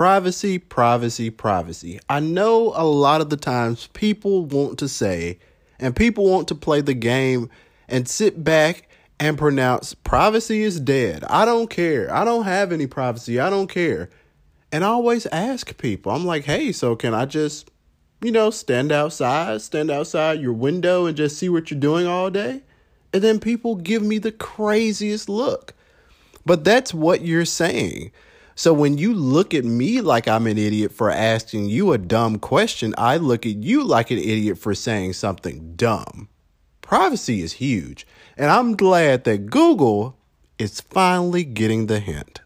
privacy, privacy, privacy. I know a lot of the times people want to say and people want to play the game and sit back and pronounce privacy is dead. I don't care. I don't have any privacy. I don't care. And I always ask people, I'm like, hey, so can I just, you know, stand outside, stand outside your window and just see what you're doing all day? And then people give me the craziest look. But that's what you're saying. So when you look at me like I'm an idiot for asking you a dumb question, I look at you like an idiot for saying something dumb. Privacy is huge, and I'm glad that Google is finally getting the hint.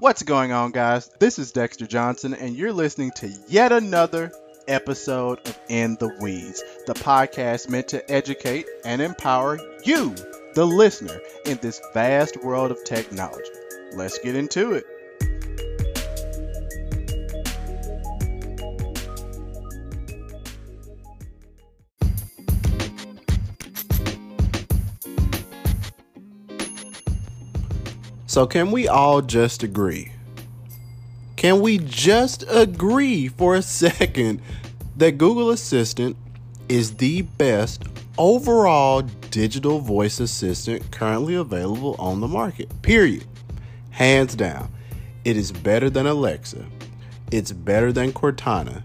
What's going on, guys? This is Dexter Johnson, and you're listening to yet another episode of In the Weeds, the podcast meant to educate and empower you, the listener, in this vast world of technology. Let's get into it. So, can we all just agree? Can we just agree for a second that Google Assistant is the best overall digital voice assistant currently available on the market? Period. Hands down. It is better than Alexa. It's better than Cortana.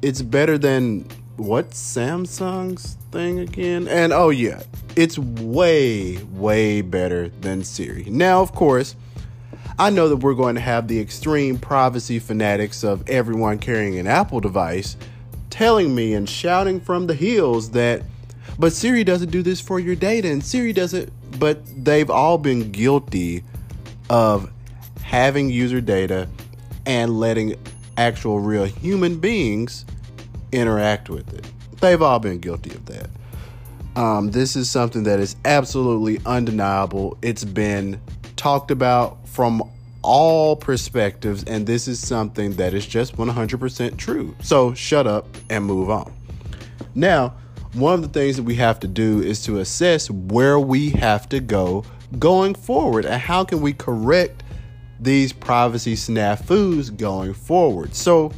It's better than what Samsung's thing again? And oh, yeah, it's way, way better than Siri. Now, of course, I know that we're going to have the extreme privacy fanatics of everyone carrying an Apple device telling me and shouting from the hills that, but Siri doesn't do this for your data, and Siri doesn't, but they've all been guilty of having user data and letting actual real human beings interact with it. They've all been guilty of that. Um, this is something that is absolutely undeniable. It's been talked about from all perspectives, and this is something that is just 100% true. So shut up and move on. Now, one of the things that we have to do is to assess where we have to go going forward and how can we correct these privacy snafus going forward. So,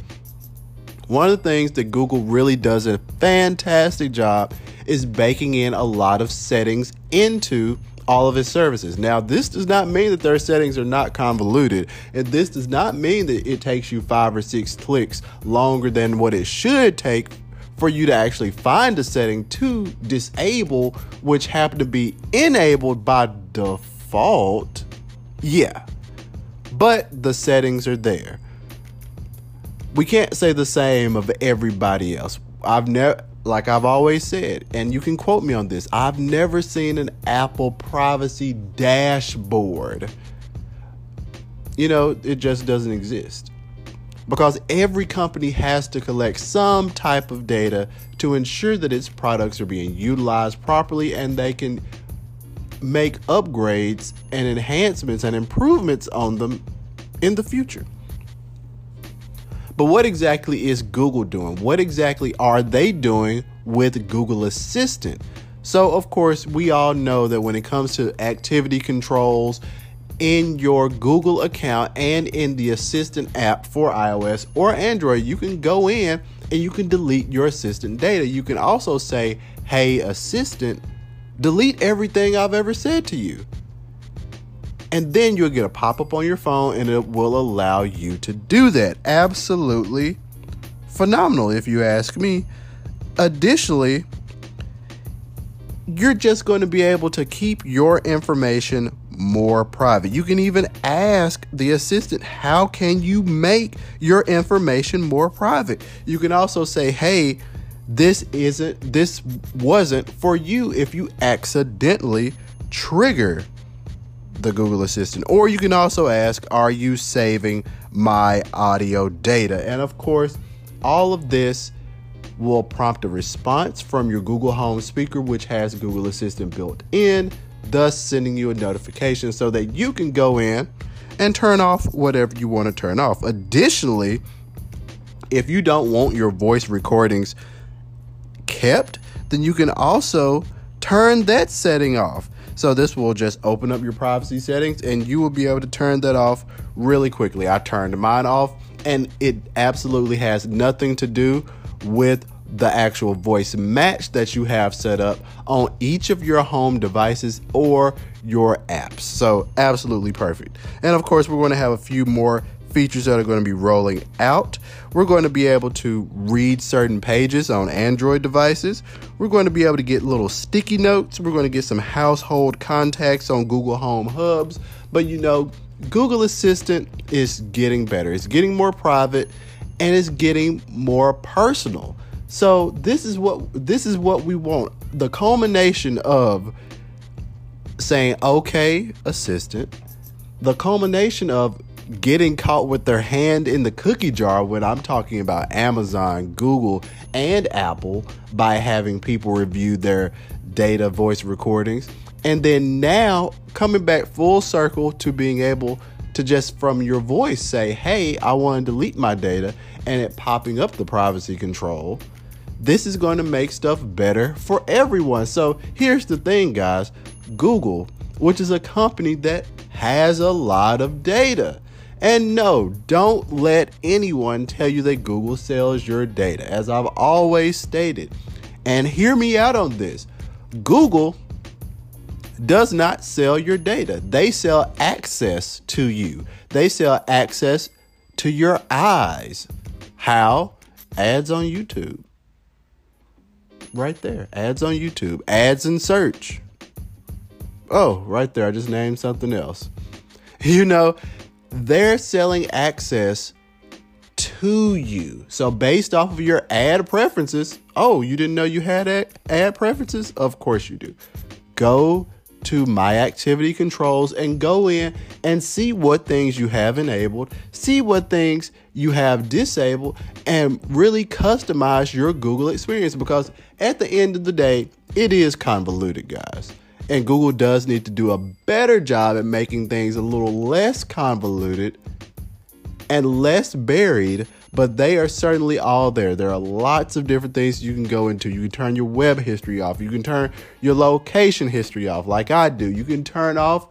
one of the things that Google really does a fantastic job is baking in a lot of settings into all of its services. Now, this does not mean that their settings are not convoluted, and this does not mean that it takes you five or six clicks longer than what it should take for you to actually find a setting to disable, which happen to be enabled by default. Yeah, but the settings are there. We can't say the same of everybody else. I've never like I've always said, and you can quote me on this, I've never seen an Apple privacy dashboard. You know, it just doesn't exist. Because every company has to collect some type of data to ensure that its products are being utilized properly and they can make upgrades and enhancements and improvements on them in the future. But what exactly is Google doing? What exactly are they doing with Google Assistant? So, of course, we all know that when it comes to activity controls in your Google account and in the Assistant app for iOS or Android, you can go in and you can delete your Assistant data. You can also say, Hey, Assistant, delete everything I've ever said to you. And then you'll get a pop up on your phone and it will allow you to do that. Absolutely phenomenal, if you ask me. Additionally, you're just going to be able to keep your information more private. You can even ask the assistant, how can you make your information more private? You can also say, hey, this isn't, this wasn't for you if you accidentally trigger the Google Assistant. Or you can also ask, Are you saving my audio data? And of course, all of this will prompt a response from your Google Home speaker, which has Google Assistant built in, thus sending you a notification so that you can go in and turn off whatever you want to turn off. Additionally, if you don't want your voice recordings kept, then you can also turn that setting off. So this will just open up your privacy settings and you will be able to turn that off really quickly. I turned mine off and it absolutely has nothing to do with the actual voice match that you have set up on each of your home devices or your apps. So, absolutely perfect. And of course, we're going to have a few more features that are going to be rolling out. We're going to be able to read certain pages on Android devices. We're going to be able to get little sticky notes. We're going to get some household contacts on Google Home hubs. But you know, Google Assistant is getting better. It's getting more private and it's getting more personal. So this is what this is what we want. The culmination of saying okay, assistant. The culmination of getting caught with their hand in the cookie jar when I'm talking about Amazon, Google, and Apple by having people review their data voice recordings. And then now coming back full circle to being able to just from your voice say, hey, I want to delete my data, and it popping up the privacy control. This is going to make stuff better for everyone. So here's the thing, guys Google, which is a company that has a lot of data. And no, don't let anyone tell you that Google sells your data, as I've always stated. And hear me out on this Google does not sell your data, they sell access to you, they sell access to your eyes. How? Ads on YouTube. Right there. Ads on YouTube. Ads in search. Oh, right there. I just named something else. You know, they're selling access to you. So, based off of your ad preferences, oh, you didn't know you had ad, preferences? Of course you do. Go to my activity controls and go in and see what things you have enabled, see what things you have disabled, and really customize your Google experience because at the end of the day, it is convoluted, guys. And Google does need to do a better job at making things a little less convoluted and less buried, but they are certainly all there. There are lots of different things you can go into. You can turn your web history off. You can turn your location history off, like I do. You can turn off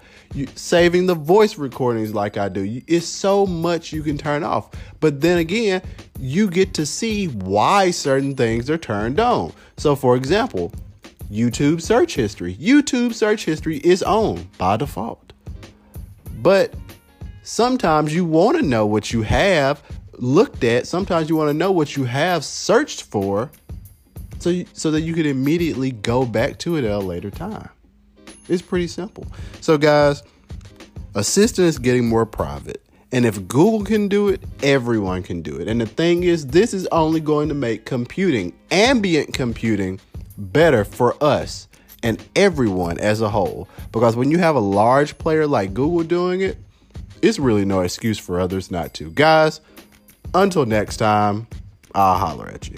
saving the voice recordings, like I do. It's so much you can turn off. But then again, you get to see why certain things are turned on. So, for example, YouTube search history. YouTube search history is on by default. But sometimes you want to know what you have looked at. Sometimes you want to know what you have searched for so, so that you can immediately go back to it at a later time. It's pretty simple. So, guys, Assistant is getting more private. And if Google can do it, everyone can do it. And the thing is, this is only going to make computing, ambient computing, better for us and everyone as a whole. Because when you have a large player like Google doing it, it's really no excuse for others not to. Guys, until next time, I'll holler at you.